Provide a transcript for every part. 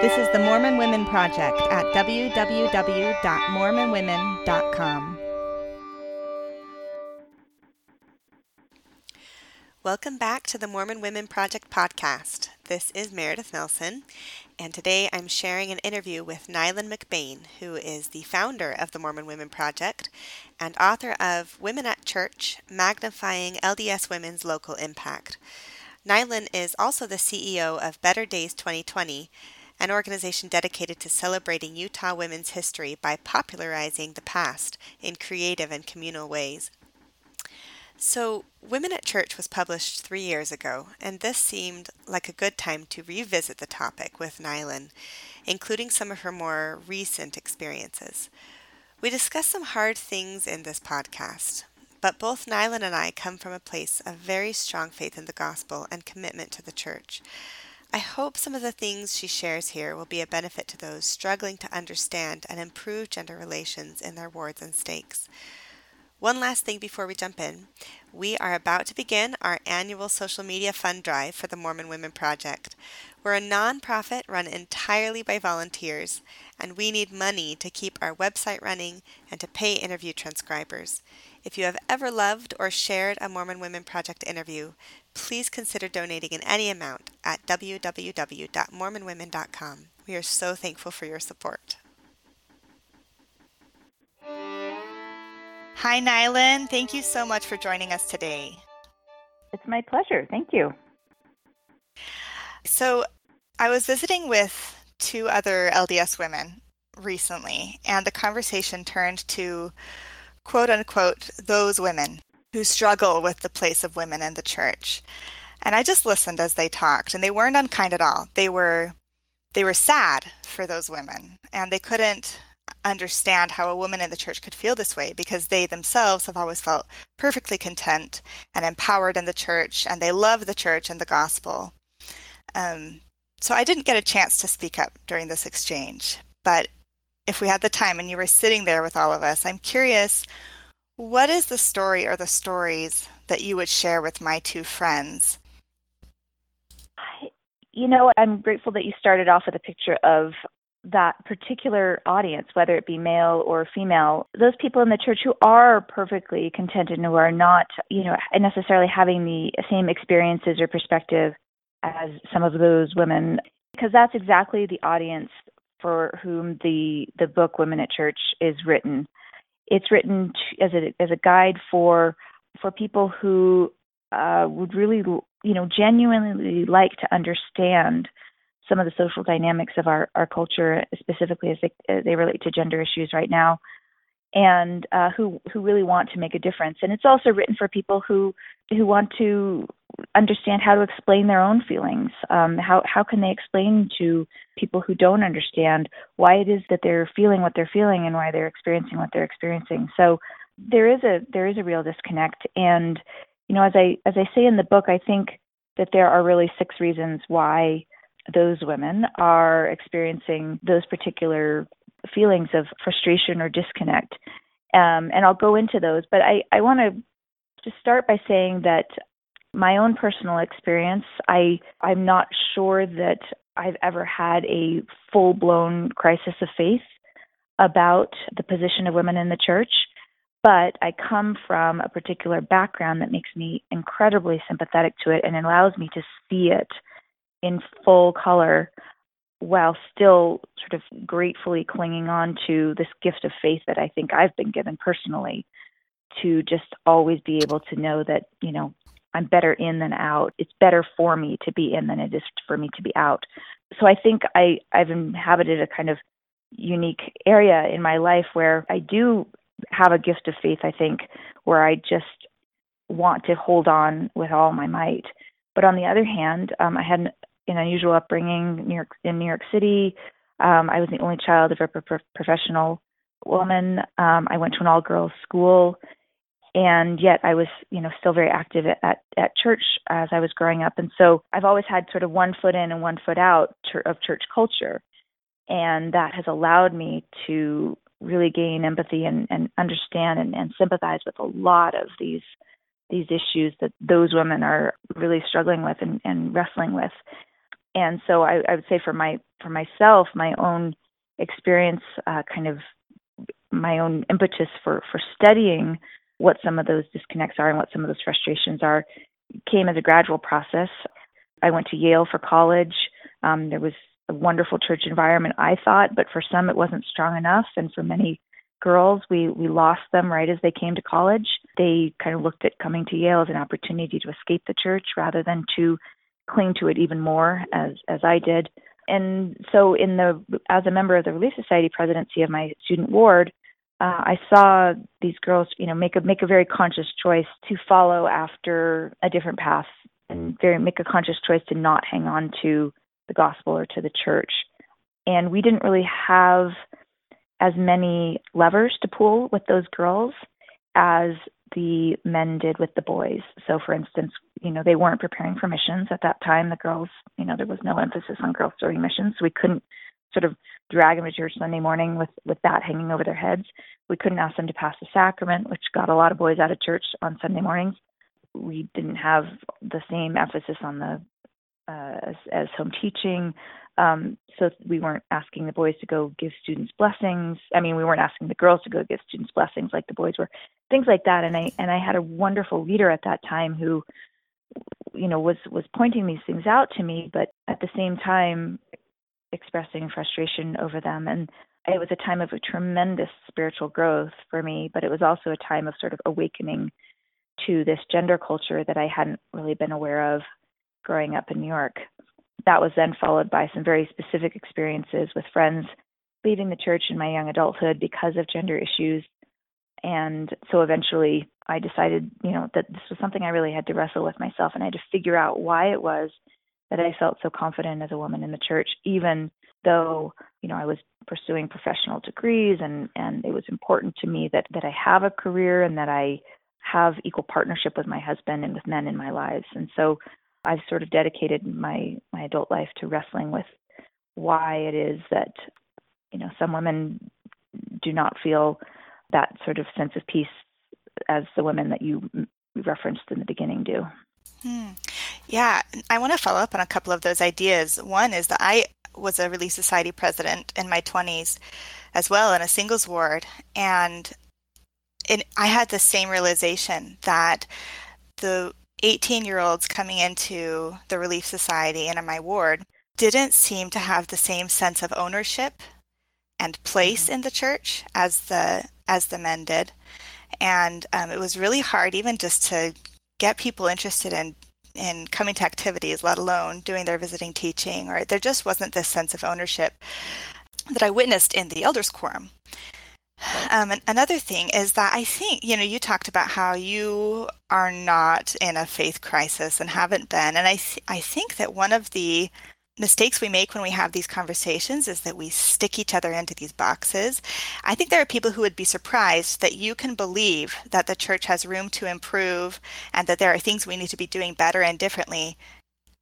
This is the Mormon Women Project at www.mormonwomen.com. Welcome back to the Mormon Women Project podcast. This is Meredith Nelson, and today I'm sharing an interview with Neylan McBaine, who is the founder of the Mormon Women Project and author of Women at Church Magnifying LDS Women's Local Impact. Nylon is also the CEO of Better Days 2020 an organization dedicated to celebrating Utah women's history by popularizing the past in creative and communal ways. So, Women at Church was published three years ago, and this seemed like a good time to revisit the topic with Neylan, including some of her more recent experiences. We discuss some hard things in this podcast, but both Neylan and I come from a place of very strong faith in the gospel and commitment to the church. I hope some of the things she shares here will be a benefit to those struggling to understand and improve gender relations in their wards and stakes. One last thing before we jump in. We are about to begin our annual social media fund drive for the Mormon Women Project. We're a nonprofit run entirely by volunteers, and we need money to keep our website running and to pay interview transcribers. If you have ever loved or shared a Mormon Women Project interview, please consider donating in any amount at www.mormonwomen.com. We are so thankful for your support. Hi, Neylan. Thank you so much for joining us today. It's my pleasure. Thank you. So, I was visiting with two other LDS women recently, and the conversation turned to quote unquote those women who struggle with the place of women in the church. And I just listened as they talked, and they weren't unkind at all. They were they were sad for those women, and they couldn't understand how a woman in the church could feel this way because they themselves have always felt perfectly content and empowered in the church, and they love the church and the gospel. Um, so I didn't get a chance to speak up during this exchange, but if we had the time and you were sitting there with all of us, I'm curious what is the story or the stories that you would share with my two friends? You know, I'm grateful that you started off with a picture of that particular audience, whether it be male or female, those people in the church who are perfectly contented and who are not, you know, necessarily having the same experiences or perspective as some of those women, because that's exactly the audience for whom the the book Women at Church is written. It's written as a as a guide for for people who uh, would really, you know, genuinely like to understand some of the social dynamics of our our culture, specifically as they, as they relate to gender issues right now, and uh, who who really want to make a difference. And it's also written for people who who want to understand how to explain their own feelings. Um, how how can they explain to people who don't understand why it is that they're feeling what they're feeling and why they're experiencing what they're experiencing? So there is a there is a real disconnect. And you know, as I as I say in the book, I think that there are really six reasons why those women are experiencing those particular feelings of frustration or disconnect. Um, and I'll go into those, but I, I want to just start by saying that my own personal experience, I I'm not sure that I've ever had a full blown crisis of faith about the position of women in the church, but I come from a particular background that makes me incredibly sympathetic to it and allows me to see it in full color while still sort of gratefully clinging on to this gift of faith that I think I've been given personally to just always be able to know that, you know, I'm better in than out. It's better for me to be in than it is for me to be out. So I think I, I've inhabited a kind of unique area in my life where I do have a gift of faith, I think, where I just want to hold on with all my might. But on the other hand, um, I had an, unusual upbringing New York, in New York City. Um, I was the only child of a pro- professional woman. Um, I went to an all girls school and yet I was, you know, still very active at, at, at church as I was growing up. And so I've always had sort of one foot in and one foot out of church culture. And that has allowed me to really gain empathy and, and understand and, and sympathize with a lot of these these issues that those women are really struggling with and, and wrestling with. And so I, I would say for my for myself, my own experience, uh, kind of my own impetus for for studying what some of those disconnects are and what some of those frustrations are came as a gradual process. I went to Yale for college. Um, there was a wonderful church environment, I thought, but for some it wasn't strong enough, and for many girls, we we lost them right as they came to college. They kind of looked at coming to Yale as an opportunity to escape the church rather than to cling to it even more as as I did. And so in the as a member of the Relief Society presidency of my student ward, uh, I saw these girls, you know, make a make a very conscious choice to follow after a different path and very make a conscious choice to not hang on to the gospel or to the church. And we didn't really have as many levers to pull with those girls as the men did with the boys. So, for instance, you know, they weren't preparing for missions at that time. The girls, you know, there was no emphasis on girls starting missions. So we couldn't sort of drag them to church Sunday morning with with that hanging over their heads. We couldn't ask them to pass the sacrament, which got a lot of boys out of church on Sunday mornings. We didn't have the same emphasis on the uh, as, as home teaching. Um, so we weren't asking the boys to go give students blessings. I mean, we weren't asking the girls to go give students blessings like the boys were. Things like that. And I and I had a wonderful leader at that time who, you know, was was pointing these things out to me, but at the same time expressing frustration over them. And it was a time of a tremendous spiritual growth for me, but it was also a time of sort of awakening to this gender culture that I hadn't really been aware of growing up in New York that was then followed by some very specific experiences with friends leaving the church in my young adulthood because of gender issues. And so eventually I decided, you know, that this was something I really had to wrestle with myself and I had to figure out why it was that I felt so confident as a woman in the church, even though, you know, I was pursuing professional degrees and, and it was important to me that, that I have a career and that I have equal partnership with my husband and with men in my lives. And so I've sort of dedicated my my adult life to wrestling with why it is that you know some women do not feel that sort of sense of peace as the women that you referenced in the beginning do. Hmm. Yeah, I want to follow up on a couple of those ideas. One is that I was a Relief Society president in my 20s as well in a singles ward. And in, I had the same realization that the 18 year olds coming into the Relief Society and in my ward didn't seem to have the same sense of ownership and place mm-hmm. in the church as the as the men did. And um, it was really hard even just to get people interested in in coming to activities let alone doing their visiting teaching or there just wasn't this sense of ownership that i witnessed in the elders quorum um, another thing is that I think, you know, you talked about how you are not in a faith crisis and haven't been. And I, th- I think that one of the mistakes we make when we have these conversations is that we stick each other into these boxes. I think there are people who would be surprised that you can believe that the church has room to improve and that there are things we need to be doing better and differently,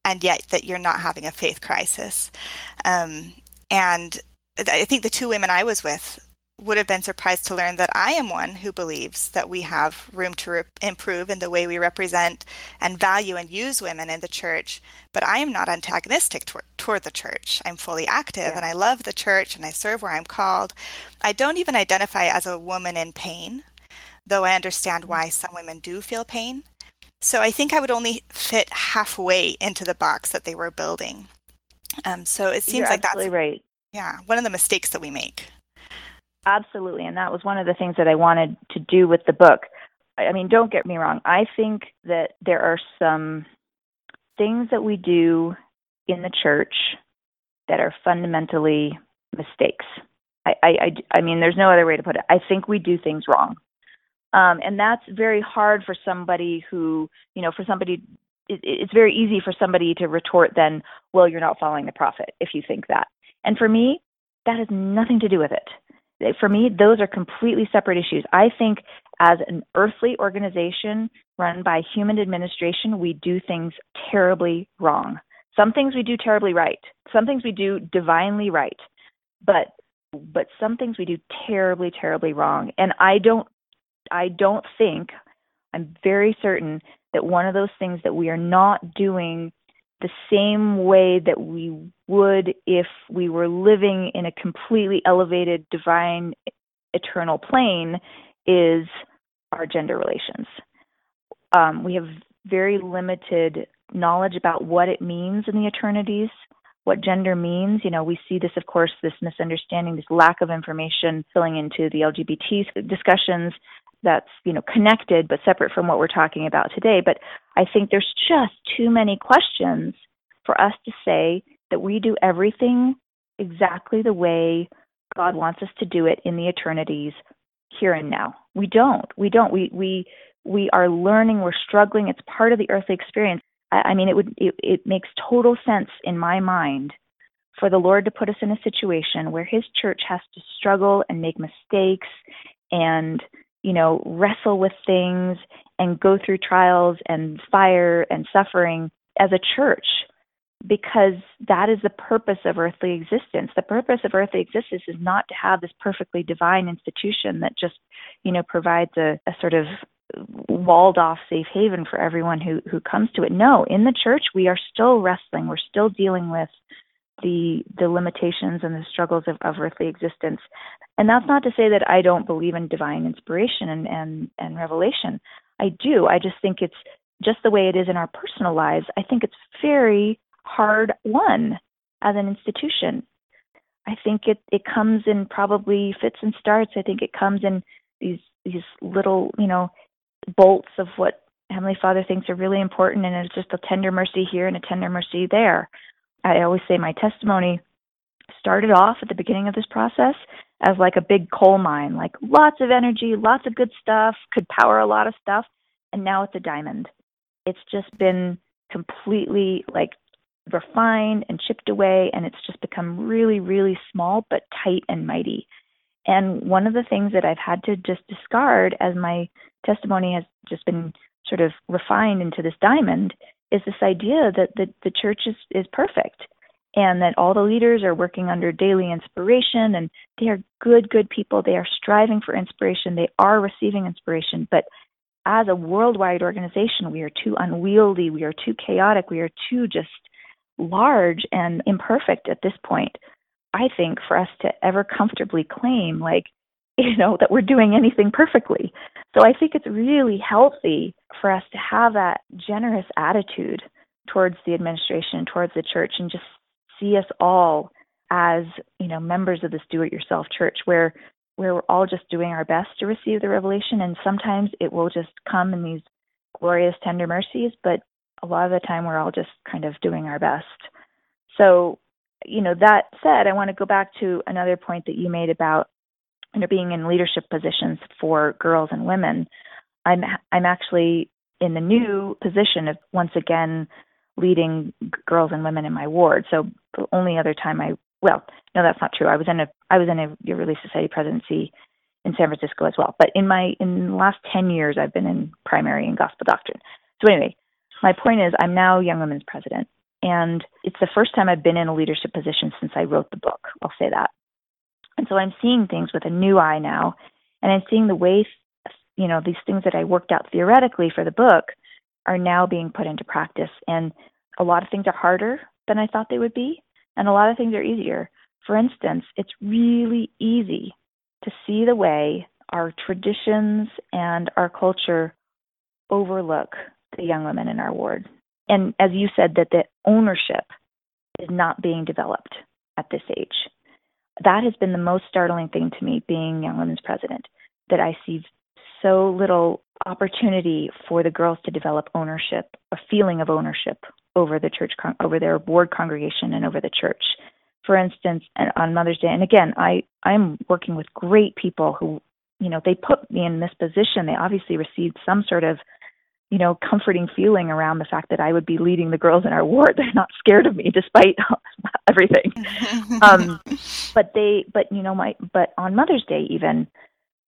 and yet that you're not having a faith crisis. Um, and I think the two women I was with would have been surprised to learn that I am one who believes that we have room to re- improve in the way we represent and value and use women in the church. But I am not antagonistic toward, toward the church. I'm fully active yeah. and I love the church and I serve where I'm called. I don't even identify as a woman in pain, though I understand why mm-hmm. some women do feel pain. So I think I would only fit halfway into the box that they were building. Um, so it seems You're like that's right. Yeah, one of the mistakes that we make. Absolutely. And that was one of the things that I wanted to do with the book. I mean, don't get me wrong. I think that there are some things that we do in the church that are fundamentally mistakes. I, I, I, I mean, there's no other way to put it. I think we do things wrong. Um, and that's very hard for somebody who, you know, for somebody, it, it's very easy for somebody to retort then, well, you're not following the prophet if you think that. And for me, that has nothing to do with it for me, those are completely separate issues. I think as an earthly organization run by human administration, we do things terribly wrong. Some things we do terribly right. Some things we do divinely right. But but some things we do terribly terribly wrong. And I don't I don't think I'm very certain that one of those things that we are not doing the same way that we would if we were living in a completely elevated, divine, eternal plane is our gender relations. Um, we have very limited knowledge about what it means in the eternities, what gender means. You know, we see this, of course, this misunderstanding, this lack of information filling into the LGBT discussions that's, you know, connected but separate from what we're talking about today. But I think there's just too many questions for us to say that we do everything exactly the way God wants us to do it in the eternities here and now. We don't. We don't. We we we are learning, we're struggling. It's part of the earthly experience. I, I mean, it would it, it makes total sense in my mind for the Lord to put us in a situation where His church has to struggle and make mistakes and you know wrestle with things and go through trials and fire and suffering as a church because that is the purpose of earthly existence. The purpose of earthly existence is not to have this perfectly divine institution that just, you know, provides a, a sort of walled off safe haven for everyone who who comes to it. No, in the church we are still wrestling. We're still dealing with the the limitations and the struggles of, of earthly existence. And that's not to say that I don't believe in divine inspiration and, and, and revelation. I do. I just think it's just the way it is in our personal lives. I think it's very hard won as an institution. I think it, it comes in probably fits and starts. I think it comes in these these little, you know, bolts of what Heavenly Father thinks are really important, and it's just a tender mercy here and a tender mercy there. I always say my testimony started off at the beginning of this process as like a big coal mine, like lots of energy, lots of good stuff, could power a lot of stuff, and now it's a diamond. It's just been completely like refined and chipped away, and it's just become really, really small but tight and mighty. And one of the things that I've had to just discard as my testimony has just been sort of refined into this diamond is this idea that the, the church is, is perfect and that all the leaders are working under daily inspiration and they are good, good people. They are striving for inspiration. They are receiving inspiration. But as a worldwide organization, we are too unwieldy. We are too chaotic. We are too just large and imperfect at this point I think, for us to ever comfortably claim, like, you know, that we're doing anything perfectly. So I think it's really healthy for us to have that generous attitude towards the administration, towards the church, and just see us all as, you know, members of this do it yourself church where where we're all just doing our best to receive the revelation and sometimes it will just come in these glorious tender mercies, but a lot of the time we're all just kind of doing our best. So you know, that said, I want to go back to another point that you made about you know, being in leadership positions for girls and women. I'm I'm actually in the new position of once again leading girls and women in my ward. So the only other time I well, no, that's not true. I was in a I was in a Your Relief Society presidency in San Francisco as well. But in my in the last ten years, I've been in primary and gospel doctrine. So anyway, my point is, I'm now Young Women's president, and it's the first time I've been in a leadership position since I wrote the book. I'll say that. And so I'm seeing things with a new eye now. And I'm seeing the way you know, these things that I worked out theoretically for the book are now being put into practice. And a lot of things are harder than I thought they would be. And a lot of things are easier. For instance, it's really easy to see the way our traditions and our culture overlook the young women in our ward and as you said, that the ownership is not being developed at this age. That has been the most startling thing to me being Young Women's president, that I see so little opportunity for the girls to develop ownership, a feeling of ownership over the church, con- over their ward congregation and over the church. For instance, on Mother's Day, and again, I, I'm working with great people who, you know, they put me in this position. They obviously received some sort of you know, comforting feeling around the fact that I would be leading the girls in our ward. They're not scared of me despite everything. um, but they, but you know, my, but on Mother's Day, even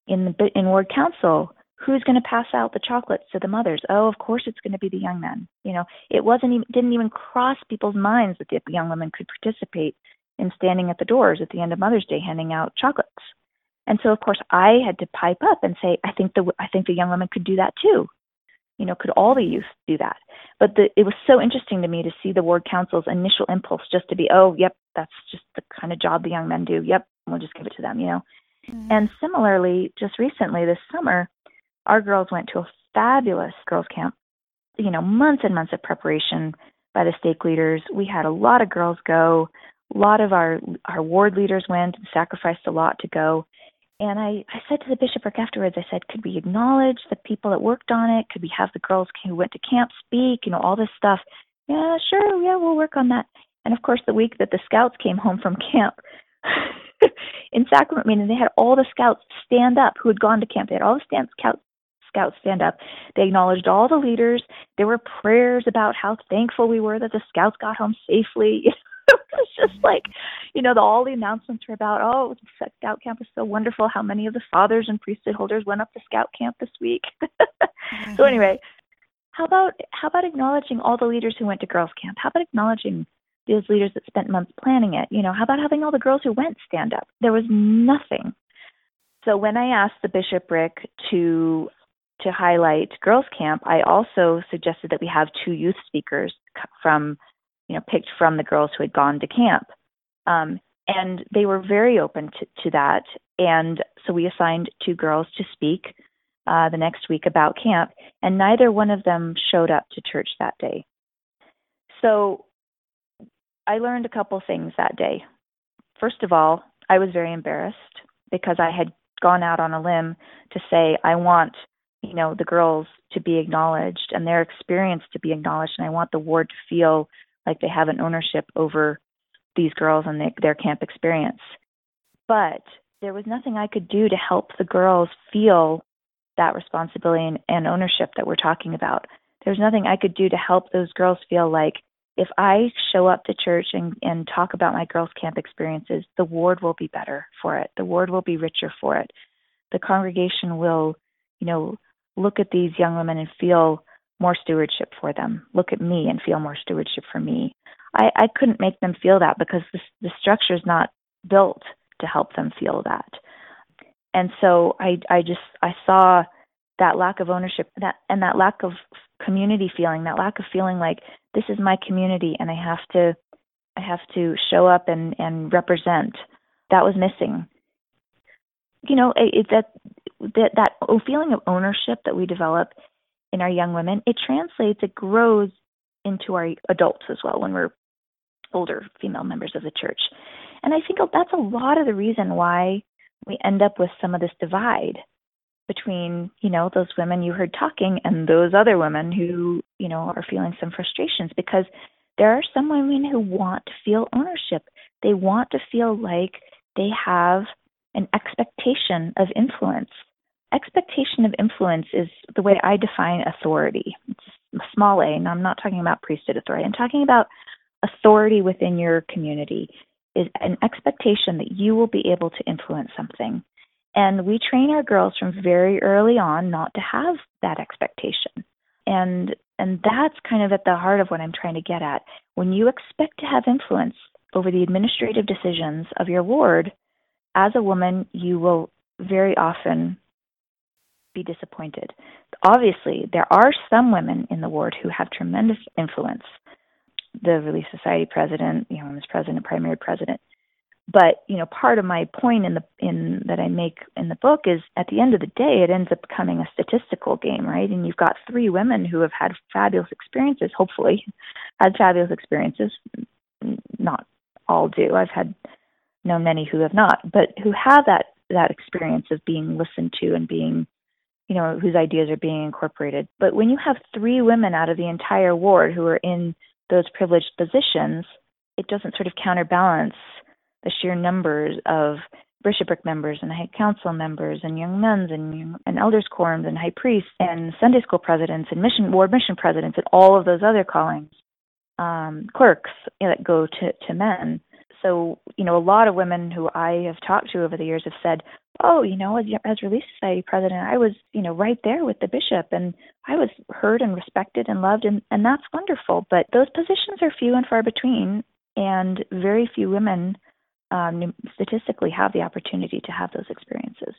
in the in ward council, who's going to pass out the chocolates to the mothers? Oh, of course, it's going to be the young men. You know, it wasn't even didn't even cross people's minds that the young women could participate in standing at the doors at the end of Mother's Day handing out chocolates. And so, of course, I had to pipe up and say, I think the I think the young women could do that too You know, could all the youth do that? But the, it was so interesting to me to see the ward council's initial impulse just to be, oh, yep, that's just the kind of job the young men do. Yep, we'll just give it to them, you know. Mm-hmm. And similarly, just recently this summer, our girls went to a fabulous girls' camp. You know, months and months of preparation by the stake leaders. We had a lot of girls go. A lot of our our ward leaders went and sacrificed a lot to go. And I, I said to the bishopric afterwards, I said, could we acknowledge the people that worked on it? Could we have the girls who went to camp speak? You know, all this stuff. Yeah, sure. Yeah, we'll work on that. And of course, the week that the scouts came home from camp in Sacrament meeting, they had all the scouts stand up who had gone to camp. They had all the scouts scouts stand up. They acknowledged all the leaders. There were prayers about how thankful we were that the scouts got home safely. it was just like, you know, the, all the announcements were about, oh, Scout Camp is so wonderful. How many of the fathers and priesthood holders went up to Scout Camp this week? mm-hmm. So anyway, how about how about acknowledging all the leaders who went to girls' camp? How about acknowledging those leaders that spent months planning it? You know, how about having all the girls who went stand up? There was nothing. So when I asked the bishopric to to highlight girls' camp, I also suggested that we have two youth speakers from you know, picked from the girls who had gone to camp. Um, and they were very open to, to that. And so we assigned two girls to speak uh, the next week about camp, and neither one of them showed up to church that day. So I learned a couple things that day. First of all, I was very embarrassed because I had gone out on a limb to say I want, you know, the girls to be acknowledged and their experience to be acknowledged, and I want the ward to feel like they have an ownership over these girls and they, their camp experience. But there was nothing I could do to help the girls feel that responsibility and, and ownership that we're talking about. There's nothing I could do to help those girls feel like if I show up to church and, and talk about my girls' camp experiences, the ward will be better for it. The ward will be richer for it. The congregation will, you know, look at these young women and feel more stewardship for them. Look at me and feel more stewardship for me. I, I couldn't make them feel that because the, the structure is not built to help them feel that. And so I, I just I saw that lack of ownership that and that lack of community feeling, that lack of feeling like this is my community and I have to I have to show up and and represent. That was missing. You know, it, it that that that feeling of ownership that we develop in our young women, it translates, it grows into our adults as well when we're older female members of the church. And I think that's a lot of the reason why we end up with some of this divide between, you know, those women you heard talking and those other women who, you know, are feeling some frustrations because there are some women who want to feel ownership. They want to feel like they have an expectation of influence expectation of influence is the way I define authority. It's small a, and I'm not talking about priesthood authority. I'm talking about authority within your community is an expectation that you will be able to influence something. And we train our girls from very early on not to have that expectation. And and that's kind of at the heart of what I'm trying to get at. When you expect to have influence over the administrative decisions of your ward, as a woman, you will very often be disappointed. Obviously, there are some women in the ward who have tremendous influence. The Relief Society president, you know, Miss President, primary president. But you know, part of my point in the in that I make in the book is at the end of the day, it ends up becoming a statistical game, right? And you've got three women who have had fabulous experiences, hopefully, had fabulous experiences. Not all do. I've had known many who have not, but who have that that experience of being listened to and being you know, whose ideas are being incorporated. But when you have three women out of the entire ward who are in those privileged positions, it doesn't sort of counterbalance the sheer numbers of bishopric members and high council members and young men's and, and elders quorums and high priests and Sunday school presidents and mission ward mission presidents and all of those other callings, um, clerks you know, that go to, to men. So, you know, a lot of women who I have talked to over the years have said, oh, you know, as, as Relief Society president, I was, you know, right there with the bishop and I was heard and respected and loved and, and that's wonderful. But those positions are few and far between and very few women um, statistically have the opportunity to have those experiences.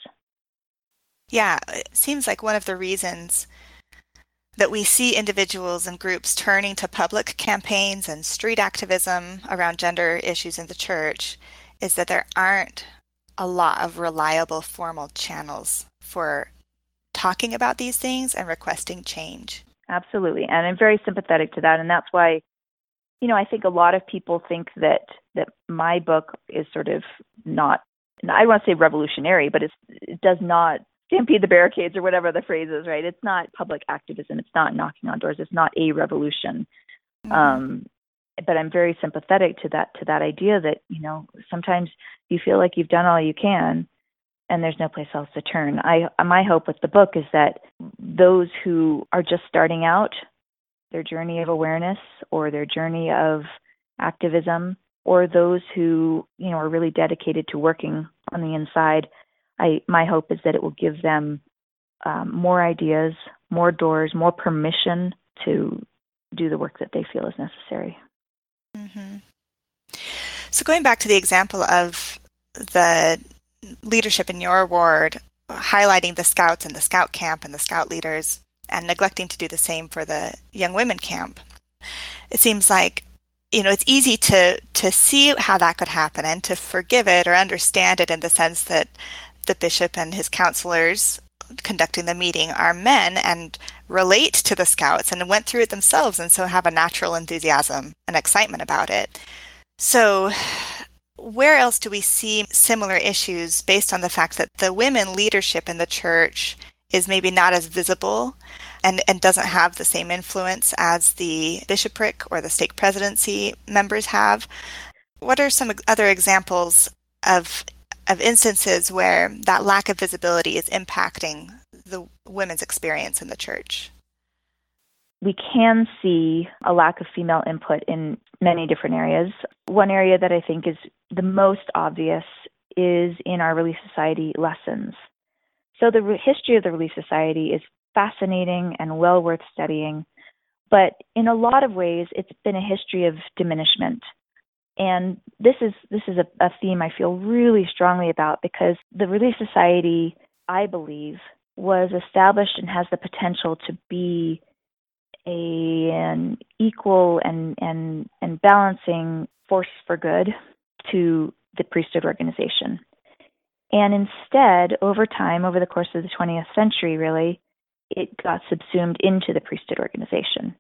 Yeah, it seems like one of the reasons that we see individuals and groups turning to public campaigns and street activism around gender issues in the church is that there aren't a lot of reliable formal channels for talking about these things and requesting change. Absolutely. And I'm very sympathetic to that. And that's why, you know, I think a lot of people think that, that my book is sort of not, I don't want to say revolutionary, but it does not stampede the barricades or whatever the phrase is, right? It's not public activism. It's not knocking on doors. It's not a revolution. Mm-hmm. Um, but I'm very sympathetic to that to that idea that you know sometimes you feel like you've done all you can, and there's no place else to turn. I my hope with the book is that those who are just starting out their journey of awareness or their journey of activism, or those who you know are really dedicated to working on the inside, I my hope is that it will give them um, more ideas, more doors, more permission to do the work that they feel is necessary. Mm-hmm. So, going back to the example of the leadership in your ward highlighting the scouts and the scout camp and the scout leaders and neglecting to do the same for the young women camp, it seems like you know it's easy to to see how that could happen and to forgive it or understand it in the sense that the bishop and his counselors conducting the meeting are men and relate to the scouts and went through it themselves and so have a natural enthusiasm and excitement about it. So, where else do we see similar issues based on the fact that the women leadership in the church is maybe not as visible and, and doesn't have the same influence as the bishopric or the stake presidency members have? What are some other examples of of instances where that lack of visibility is impacting the women's experience in the church? We can see a lack of female input in many different areas. One area that I think is the most obvious is in our Relief Society lessons. So, the history of the Relief Society is fascinating and well worth studying, but in a lot of ways, it's been a history of diminishment and this is this is a, a theme I feel really strongly about because the Relief Society, I believe, was established and has the potential to be a, an equal and, and, and balancing force for good to the priesthood organization. And instead, over time, over the course of the 20th century, really, it got subsumed into the priesthood organization.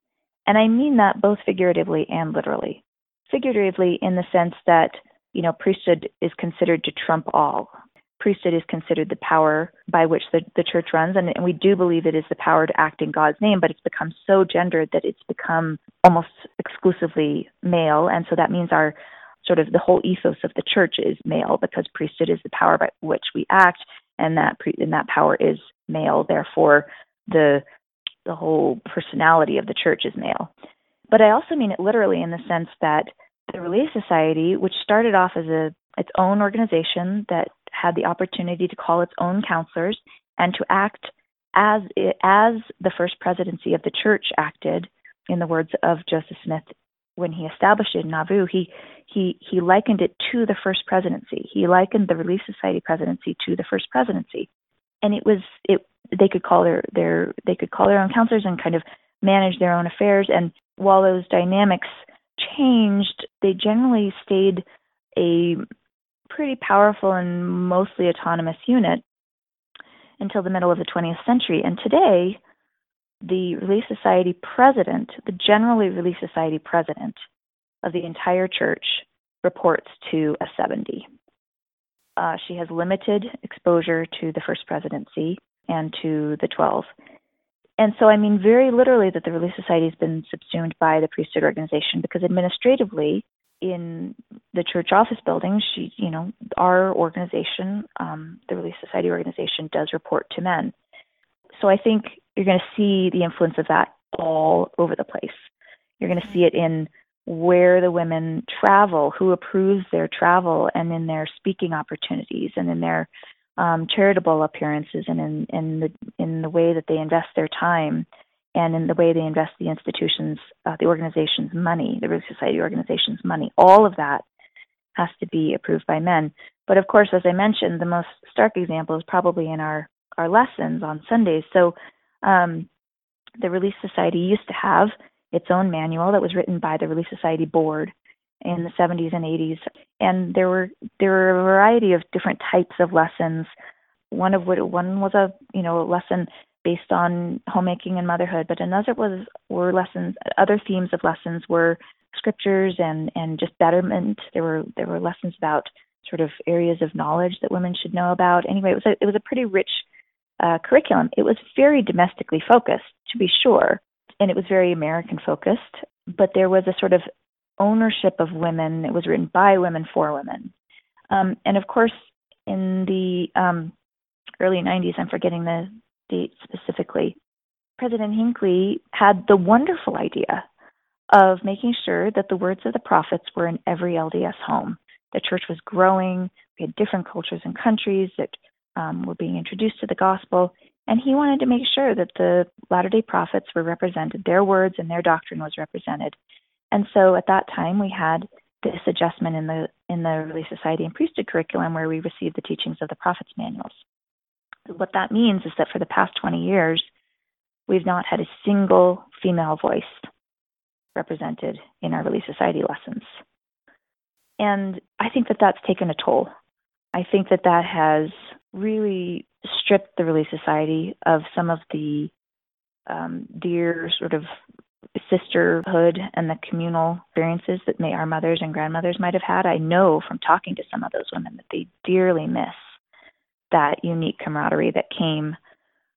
And I mean that both figuratively and literally figuratively in the sense that, you know, priesthood is considered to trump all. Priesthood is considered the power by which the, the church runs, and, and we do believe it is the power to act in God's name, but it's become so gendered that it's become almost exclusively male, and so that means our sort of the whole ethos of the church is male because priesthood is the power by which we act, and that pre- and that power is male. Therefore, the the whole personality of the church is male. But I also mean it literally in the sense that the Relief Society, which started off as a its own organization that had the opportunity to call its own counselors and to act as as the first presidency of the church acted, in the words of Joseph Smith when he established it in Nauvoo, he he he likened it to the first presidency. He likened the Relief Society presidency to the first presidency, and it was it they could call their their they could call their own counselors and kind of manage their own affairs. And while those dynamics changed, they generally stayed a pretty powerful and mostly autonomous unit until the middle of the 20th century. And today, the Relief Society president, the generally Relief Society president of the entire church, reports to a 70. Uh, she has limited exposure to the first presidency and to the 12. And so I mean very literally that the Relief Society has been subsumed by the priesthood organization because administratively in the church office building, she, you know, our organization, um, the Relief Society organization, does report to men. So I think you're going to see the influence of that all over the place. You're going to see it in where the women travel, who approves their travel, and in their speaking opportunities, and in their um, charitable appearances and in, in the in the way that they invest their time and in the way they invest the institutions, uh, the organization's money, the Relief Society organization's money. All of that has to be approved by men. But of course, as I mentioned, the most stark example is probably in our our lessons on Sundays. So, um, the Relief Society used to have its own manual that was written by the Relief Society board in the 70s and 80s, and there were there were a variety of different types of lessons. One of which one was a you know lesson based on homemaking and motherhood, but another was were lessons. Other themes of lessons were scriptures and and just betterment. There were there were lessons about sort of areas of knowledge that women should know about. Anyway, it was a, it was a pretty rich uh, curriculum. It was very domestically focused, to be sure, and it was very American focused. But there was a sort of ownership of women. It was written by women for women, um, and of course, in the um, early 90s, I'm forgetting the date specifically. President Hinckley had the wonderful idea of making sure that the words of the prophets were in every LDS home. The church was growing. We had different cultures and countries that um, were being introduced to the gospel. And he wanted to make sure that the Latter day Prophets were represented, their words and their doctrine was represented. And so at that time, we had this adjustment in the in the Relief Society and Priesthood curriculum where we received the teachings of the prophets manuals. What that means is that for the past 20 years, we've not had a single female voice represented in our Relief Society lessons. And I think that that's taken a toll. I think that that has really stripped the Relief Society of some of the um, dear sort of sisterhood and the communal experiences that may our mothers and grandmothers might have had. I know from talking to some of those women that they dearly miss that unique camaraderie that came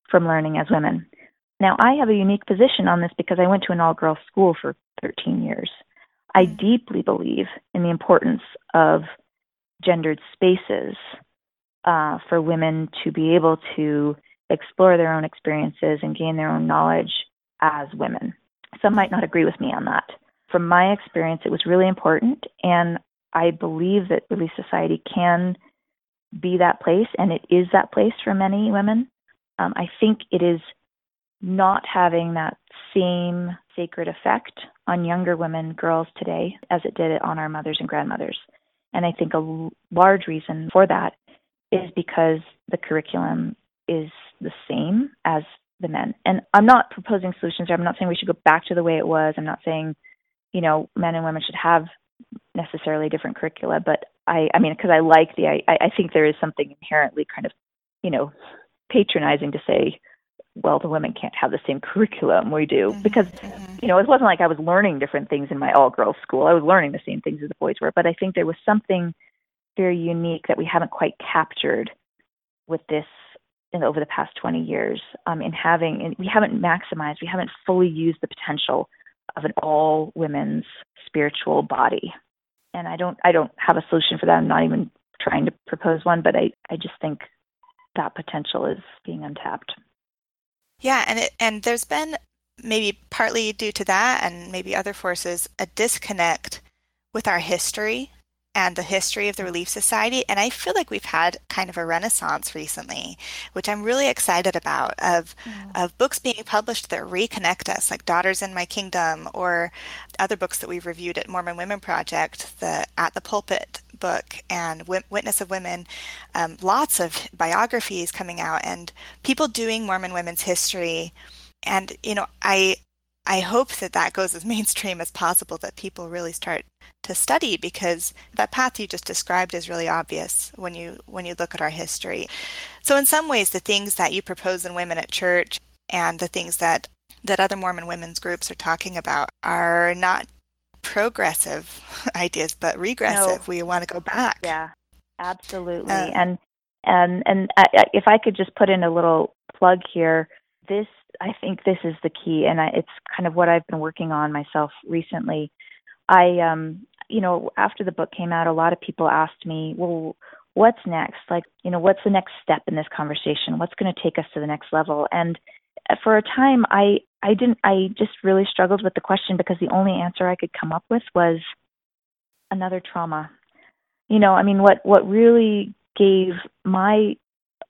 from learning as women. Now, I have a unique position on this because I went to an all girls school for 13 years. I deeply believe in the importance of gendered spaces uh, for women to be able to explore their own experiences and gain their own knowledge as women. Some might not agree with me on that. From my experience, it was really important, and I believe that Relief Society can be that place, and it is that place for many women. Um, I think it is not having that same sacred effect on younger women, girls today, as it did on our mothers and grandmothers. And I think a large reason for that is because the curriculum is the same as the men. And I'm not proposing solutions. here. I'm not saying we should go back to the way it was. I'm not saying, you know, men and women should have necessarily different curricula. But I, I mean, because I like the, I, I think there is something inherently kind of, you know, patronizing to say well, the women can't have the same curriculum we do mm-hmm, because mm-hmm. you know it wasn't like I was learning different things in my all girls school. I was learning the same things as the boys were, but I think there was something very unique that we haven't quite captured with this in, over the past 20 years um, in having we haven't maximized, we haven't fully used the potential of an all women's spiritual body. And I don't I don't have a solution for that. I'm not even trying to propose one, but I I just think that potential is being untapped. Yeah, and it, and there's been maybe partly due to that and maybe other forces a disconnect with our history and the history of the Relief Society. And I feel like we've had kind of a renaissance recently, which I'm really excited about of mm. of books being published that reconnect us, like Daughters in My Kingdom, or other books that we've reviewed at Mormon Women Project, the At the Pulpit book and Witness of Women, um, lots of biographies coming out and people doing Mormon women's history. And, you know, I I hope that that goes as mainstream as possible, that people really start to study because that path you just described is really obvious when you when you look at our history. So in some ways the things that you propose in Women at Church and the things that that other Mormon women's groups are talking about are not progressive ideas but regressive. No. We want to go back. Yeah. Absolutely. Um, and and and I, if I could just put in a little plug here, this I think this is the key, and I, it's kind of what I've been working on myself recently. I, um, you know, after the book came out, a lot of people asked me, well, what's next? Like, you know, what's the next step in this conversation? What's going to take us to the next level? And uh, for a time, I, I didn't, I just really struggled with the question because the only answer I could come up with was another trauma. You know, I mean, what, what really gave my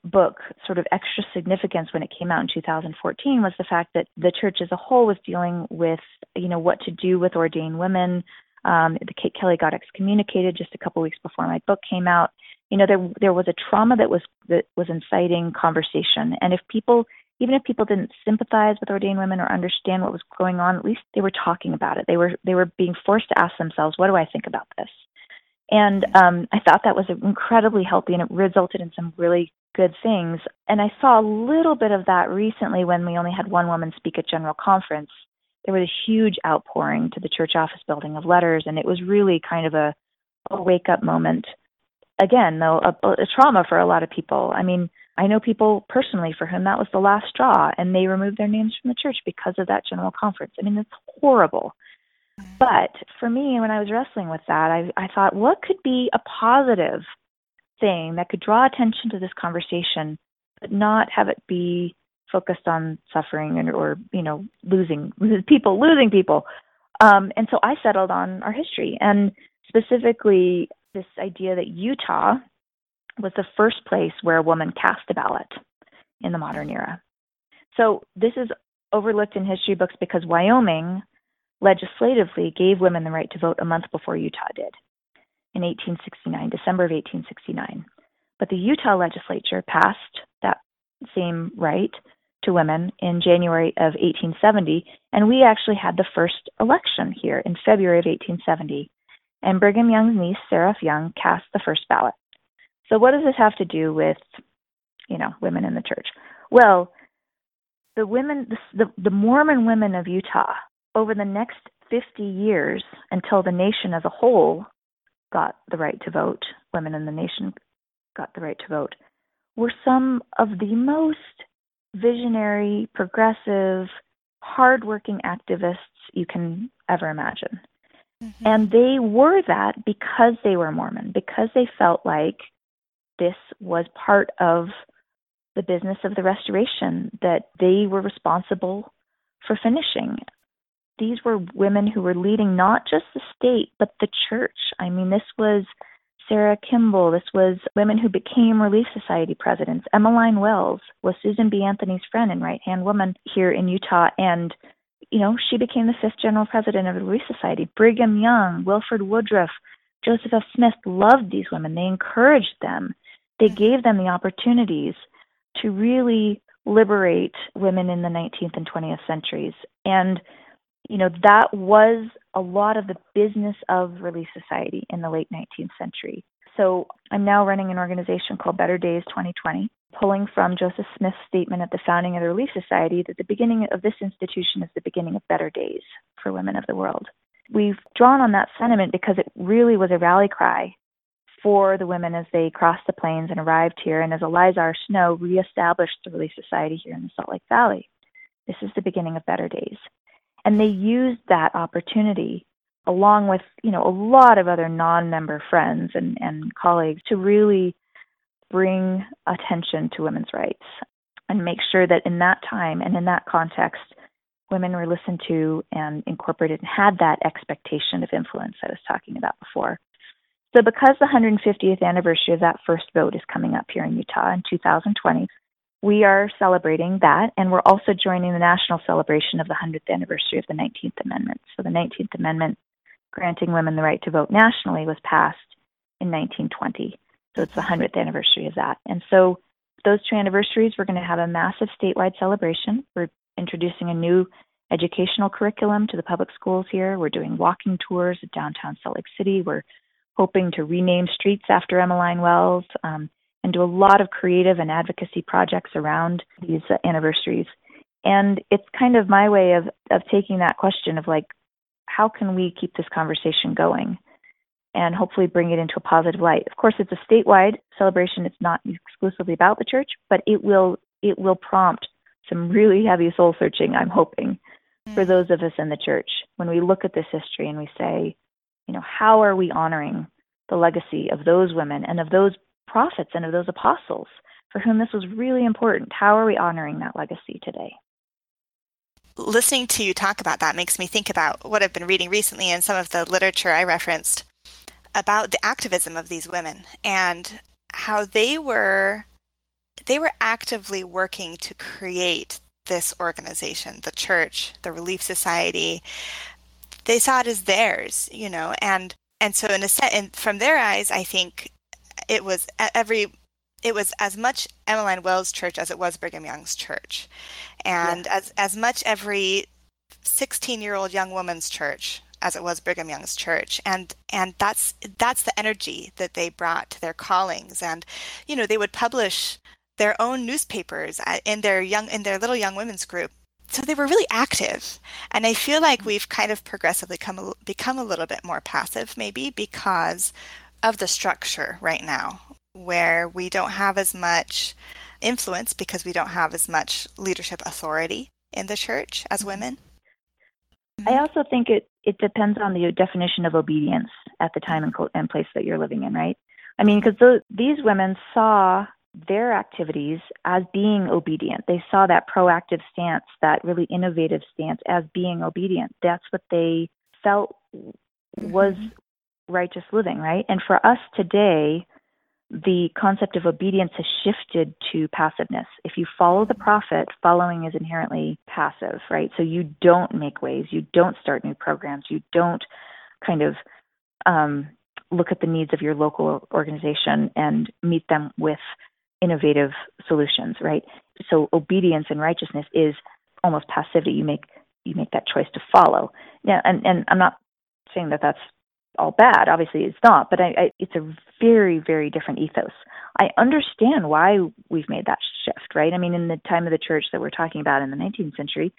book sort of extra significance when it came out in 2014 was the fact that the church as a whole was dealing with, you know, what to do with ordained women. Um, the Kate Kelly got excommunicated just a couple weeks before my book came out. You know, there there was a trauma that was that was inciting conversation, and if people even if people didn't sympathize with ordained women or understand what was going on, at least they were talking about it. They were they were being forced to ask themselves, "What do I think about this?" And um, I thought that was incredibly healthy, and it resulted in some really good things. And I saw a little bit of that recently when we only had one woman speak at General Conference. There was a huge outpouring to the church office building of letters, and it was really kind of a, a wake up moment. Again, though, a, a trauma for a lot of people. I mean, I know people personally for whom that was the last straw, and they removed their names from the church because of that general conference. I mean, it's horrible. But for me, when I was wrestling with that, I, I thought, what could be a positive thing that could draw attention to this conversation, but not have it be focused on suffering and, or you know losing people, losing people. Um, and so I settled on our history, and specifically this idea that Utah was the first place where a woman cast a ballot in the modern era. So this is overlooked in history books because Wyoming legislatively gave women the right to vote a month before Utah did in 1869, December of 1869. But the Utah legislature passed that same right to women in January of 1870, and we actually had the first election here in February of 1870. And Brigham Young's niece, Seraph Young, cast the first ballot. So, what does this have to do with, you know, women in the church? Well, the women, the, the Mormon women of Utah, over the next 50 years until the nation as a whole got the right to vote, women in the nation got the right to vote, were some of the most visionary, progressive, hardworking activists you can ever imagine. Mm-hmm. And they were that because they were Mormon, because they felt like this was part of the business of the restoration that they were responsible for finishing these were women who were leading not just the state, but the church. I mean, this was Sarah Kimball. This was women who became Relief Society presidents. Emmeline Wells was Susan B. Anthony's friend and right hand woman here in Utah. And, you know, she became the fifth general president of the Relief Society. Brigham Young, Wilford Woodruff, Joseph F. Smith loved these women. They encouraged them. They mm-hmm. gave them the opportunities to really liberate women in the 19th and 20th centuries. And you know, that was a lot of the business of Relief Society in the late 19th century. So I'm now running an organization called Better Days 2020, pulling from Joseph Smith's statement at the founding of the Relief Society that the beginning of this institution is the beginning of better days for women of the world. We've drawn on that sentiment because it really was a rally cry for the women as they crossed the plains and arrived here, and as Eliza R. Snow reestablished the Relief Society here in the Salt Lake Valley. This is the beginning of better days and they used that opportunity along with you know a lot of other non-member friends and, and colleagues to really bring attention to women's rights and make sure that in that time and in that context women were listened to and incorporated and had that expectation of influence I was talking about before. So because the 150th anniversary of that first vote is coming up here in Utah in 2020, we are celebrating that, and we're also joining the national celebration of the 100th anniversary of the 19th Amendment. So, the 19th Amendment granting women the right to vote nationally was passed in 1920. So, it's the 100th anniversary of that. And so, those two anniversaries, we're going to have a massive statewide celebration. We're introducing a new educational curriculum to the public schools here. We're doing walking tours of downtown Salt Lake City. We're hoping to rename streets after Emmeline Wells. Um, and do a lot of creative and advocacy projects around these uh, anniversaries. And it's kind of my way of, of taking that question of like, how can we keep this conversation going and hopefully bring it into a positive light? Of course, it's a statewide celebration. It's not exclusively about the church, but it will it will prompt some really heavy soul searching, I'm hoping, for mm. those of us in the church when we look at this history and we say, you know, how are we honoring the legacy of those women and of those prophets and of those apostles for whom this was really important. How are we honoring that legacy today? Listening to you talk about that makes me think about what I've been reading recently and some of the literature I referenced about the activism of these women and how they were they were actively working to create this organization, the church, the Relief Society. They saw it as theirs, you know, and and so in a set, and from their eyes, I think it was every it was as much Emmeline Wells Church as it was Brigham Young's church. And as, as much every 16 year old young woman's church as it was Brigham Young's church. And, and that's, that's the energy that they brought to their callings. And, you know, they would publish their own newspapers uh, in their young, in their little young women's group so they were really active and i feel like mm-hmm. we've kind of progressively come, become a little bit more passive maybe because of the structure right now where we don't have as much influence because we don't have as much leadership authority in the church as mm-hmm. women. I also think it, it depends on the definition of obedience at the time and, and place that you're living in, right? I mean, because the, these women saw their activities as being obedient. They saw that proactive stance, that really innovative stance as being obedient. That's what they felt was mm-hmm. Righteous living, right? And for us today, the concept of obedience has shifted to passiveness. If you follow the prophet, following is inherently passive, right? So you don't make ways, you don't start new programs, you don't kind of um, look at the needs of your local organization and meet them with innovative solutions, right? So obedience and righteousness is almost passivity. You make you make that choice to follow. Yeah, and and I'm not saying that that's all bad. Obviously, it's not, but I, I, it's a very, very different ethos. I understand why we've made that shift, right? I mean, in the time of the church that we're talking about in the 19th century,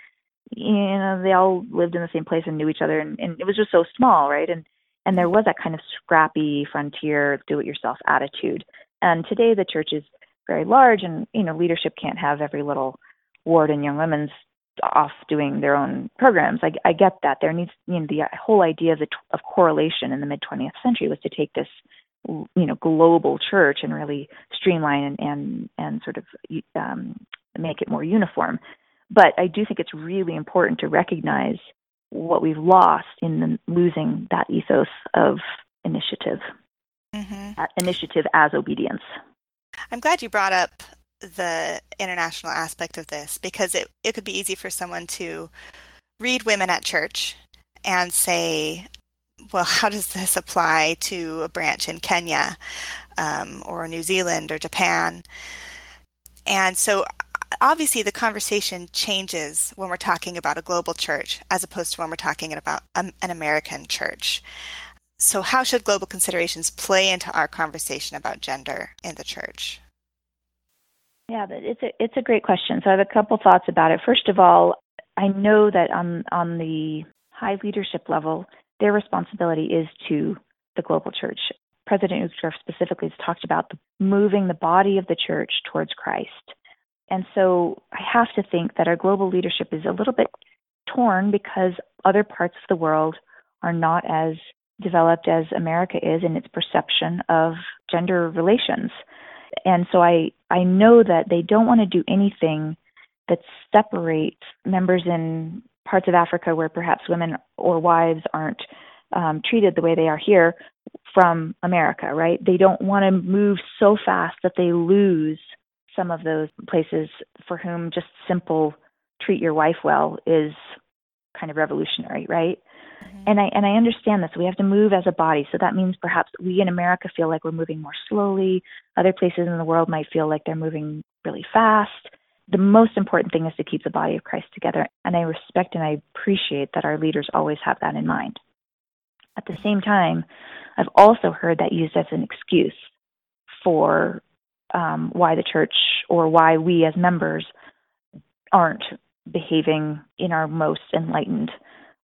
you know, they all lived in the same place and knew each other, and, and it was just so small, right? And and there was that kind of scrappy frontier, do-it-yourself attitude. And today, the church is very large, and you know, leadership can't have every little ward in young women's off doing their own programs. I, I get that. There needs, you know, the whole idea of, the, of correlation in the mid 20th century was to take this, you know, global church and really streamline and and, and sort of um, make it more uniform. But I do think it's really important to recognize what we've lost in the, losing that ethos of initiative, mm-hmm. uh, initiative as obedience. I'm glad you brought up the international aspect of this because it, it could be easy for someone to read women at church and say, well, how does this apply to a branch in Kenya um, or New Zealand or Japan? And so obviously the conversation changes when we're talking about a global church as opposed to when we're talking about an American church. So, how should global considerations play into our conversation about gender in the church? Yeah, but it's a it's a great question. So I have a couple thoughts about it. First of all, I know that on on the high leadership level, their responsibility is to the global church. President Uchtdorf specifically has talked about the, moving the body of the church towards Christ. And so I have to think that our global leadership is a little bit torn because other parts of the world are not as developed as America is in its perception of gender relations and so I I know that they don't want to do anything that separates members in parts of Africa where perhaps women or wives aren't um, treated the way they are here from America, right? They don't want to move so fast that they lose some of those places for whom just simple treat your wife well is kind of revolutionary, right? Mm-hmm. And I and I understand this. We have to move as a body. So that means perhaps we in America feel like we're moving more slowly. Other places in the world might feel like they're moving really fast. The most important thing is to keep the body of Christ together. And I respect and I appreciate that our leaders always have that in mind. At the same time, I've also heard that used as an excuse for um, why the church or why we as members aren't behaving in our most enlightened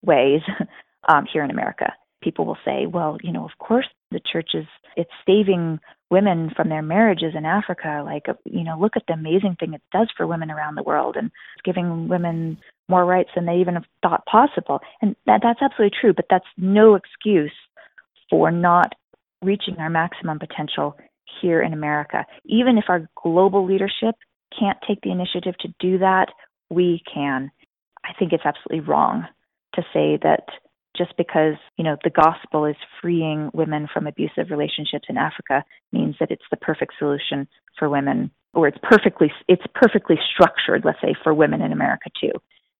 ways um, here in America. People will say, well, you know, of course the church is it's saving women from their marriages in Africa. Like, you know, look at the amazing thing it does for women around the world and it's giving women more rights than they even thought possible. And that, that's absolutely true, but that's no excuse for not reaching our maximum potential here in America. Even if our global leadership can't take the initiative to do that, we can. I think it's absolutely wrong to say that just because you know the gospel is freeing women from abusive relationships in Africa means that it's the perfect solution for women or it's perfectly it's perfectly structured let's say for women in America too.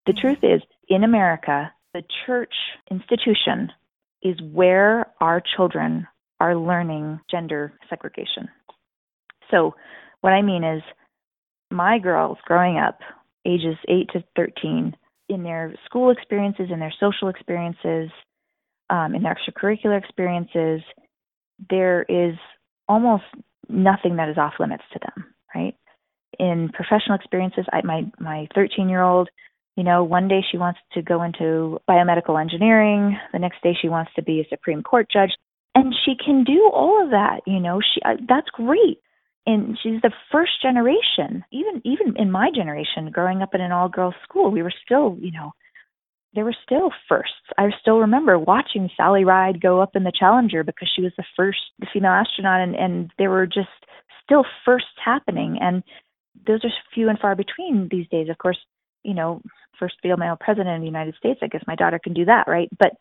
The truth is in America the church institution is where our children are learning gender segregation. So What I mean is, my girls growing up, ages 8 to 13, in their school experiences, in their social experiences, um, in their extracurricular experiences, there is almost nothing that is off limits to them, right? In professional experiences, I, my my 13 year old, you know, one day she wants to go into biomedical engineering, the next day she wants to be a Supreme Court judge, and she can do all of that. You know, she uh, that's great and she's the first generation even even in my generation growing up in an all girls school we were still you know there were still firsts. I still remember watching sally ride go up in the challenger because she was the first female astronaut and and there were just still firsts happening and those are few and far between these days. Of course you know first female president of the united states i guess my daughter can do that right? But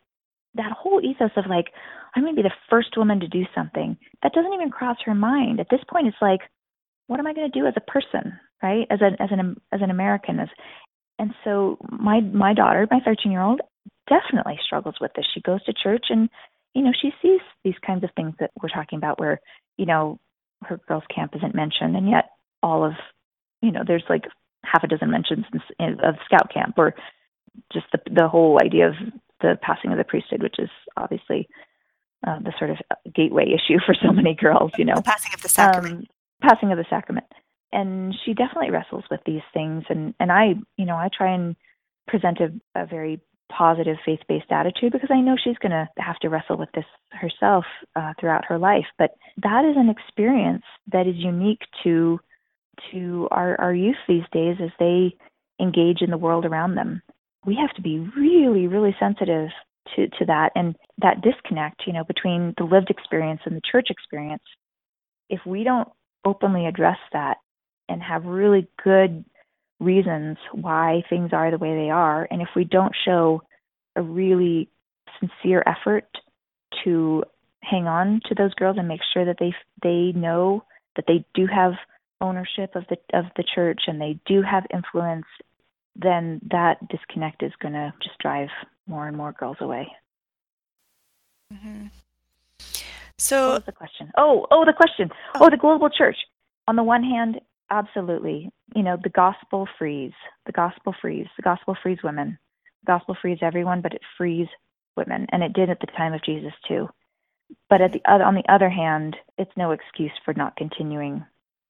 that whole ethos of like i'm going to be the first woman to do something. That doesn't even cross her mind. At this point it's like what am i going to do as a person right? As an as an as an american as and so my my daughter my 13 year old definitely struggles with this. She goes to church and you know she sees these kinds of things that we're talking about where you know her girls camp isn't mentioned and yet all of you know there's like half a dozen mentions of scout camp or just the the whole idea of the passing of the priesthood, which is obviously uh, the sort of gateway issue for so many girls, you know. The passing of the sacrament. Um, passing of the sacrament. And she definitely wrestles with these things. And, and I, you know, I try and present a, a very positive faith based attitude because I know she's going to have to wrestle with this herself uh, throughout her life. But that is an experience that is unique to to our, our youth these days as they engage in the world around them we have to be really, really sensitive to, to that and that disconnect, you know, between the lived experience and the church experience. If we don't openly address that and have really good reasons why things are the way they are, and if we don't show a really sincere effort to hang on to those girls and make sure that they they know that they do have ownership of the of the church and they do have influence then that disconnect is going to just drive more and more girls away. Mm-hmm. So, the question? Oh, oh, the question. Oh. oh, the global church. On the one hand, absolutely. You know, the gospel frees. The gospel frees. The gospel frees women. The gospel frees everyone, but it frees women, and it did at the time of Jesus too. But at the other, on the other hand, it's no excuse for not continuing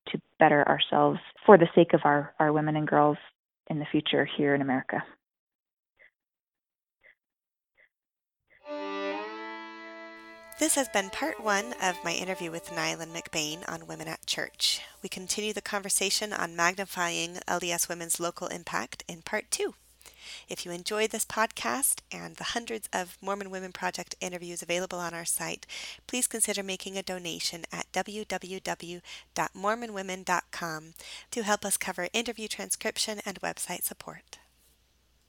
to better ourselves for the sake of our our women and girls in the future here in America. This has been part one of my interview with Neylan McBaine on Women at Church. We continue the conversation on magnifying LDS women's local impact in part two. If you enjoyed this podcast and the hundreds of Mormon Women Project interviews available on our site, please consider making a donation at www.mormonwomen.com to help us cover interview transcription and website support.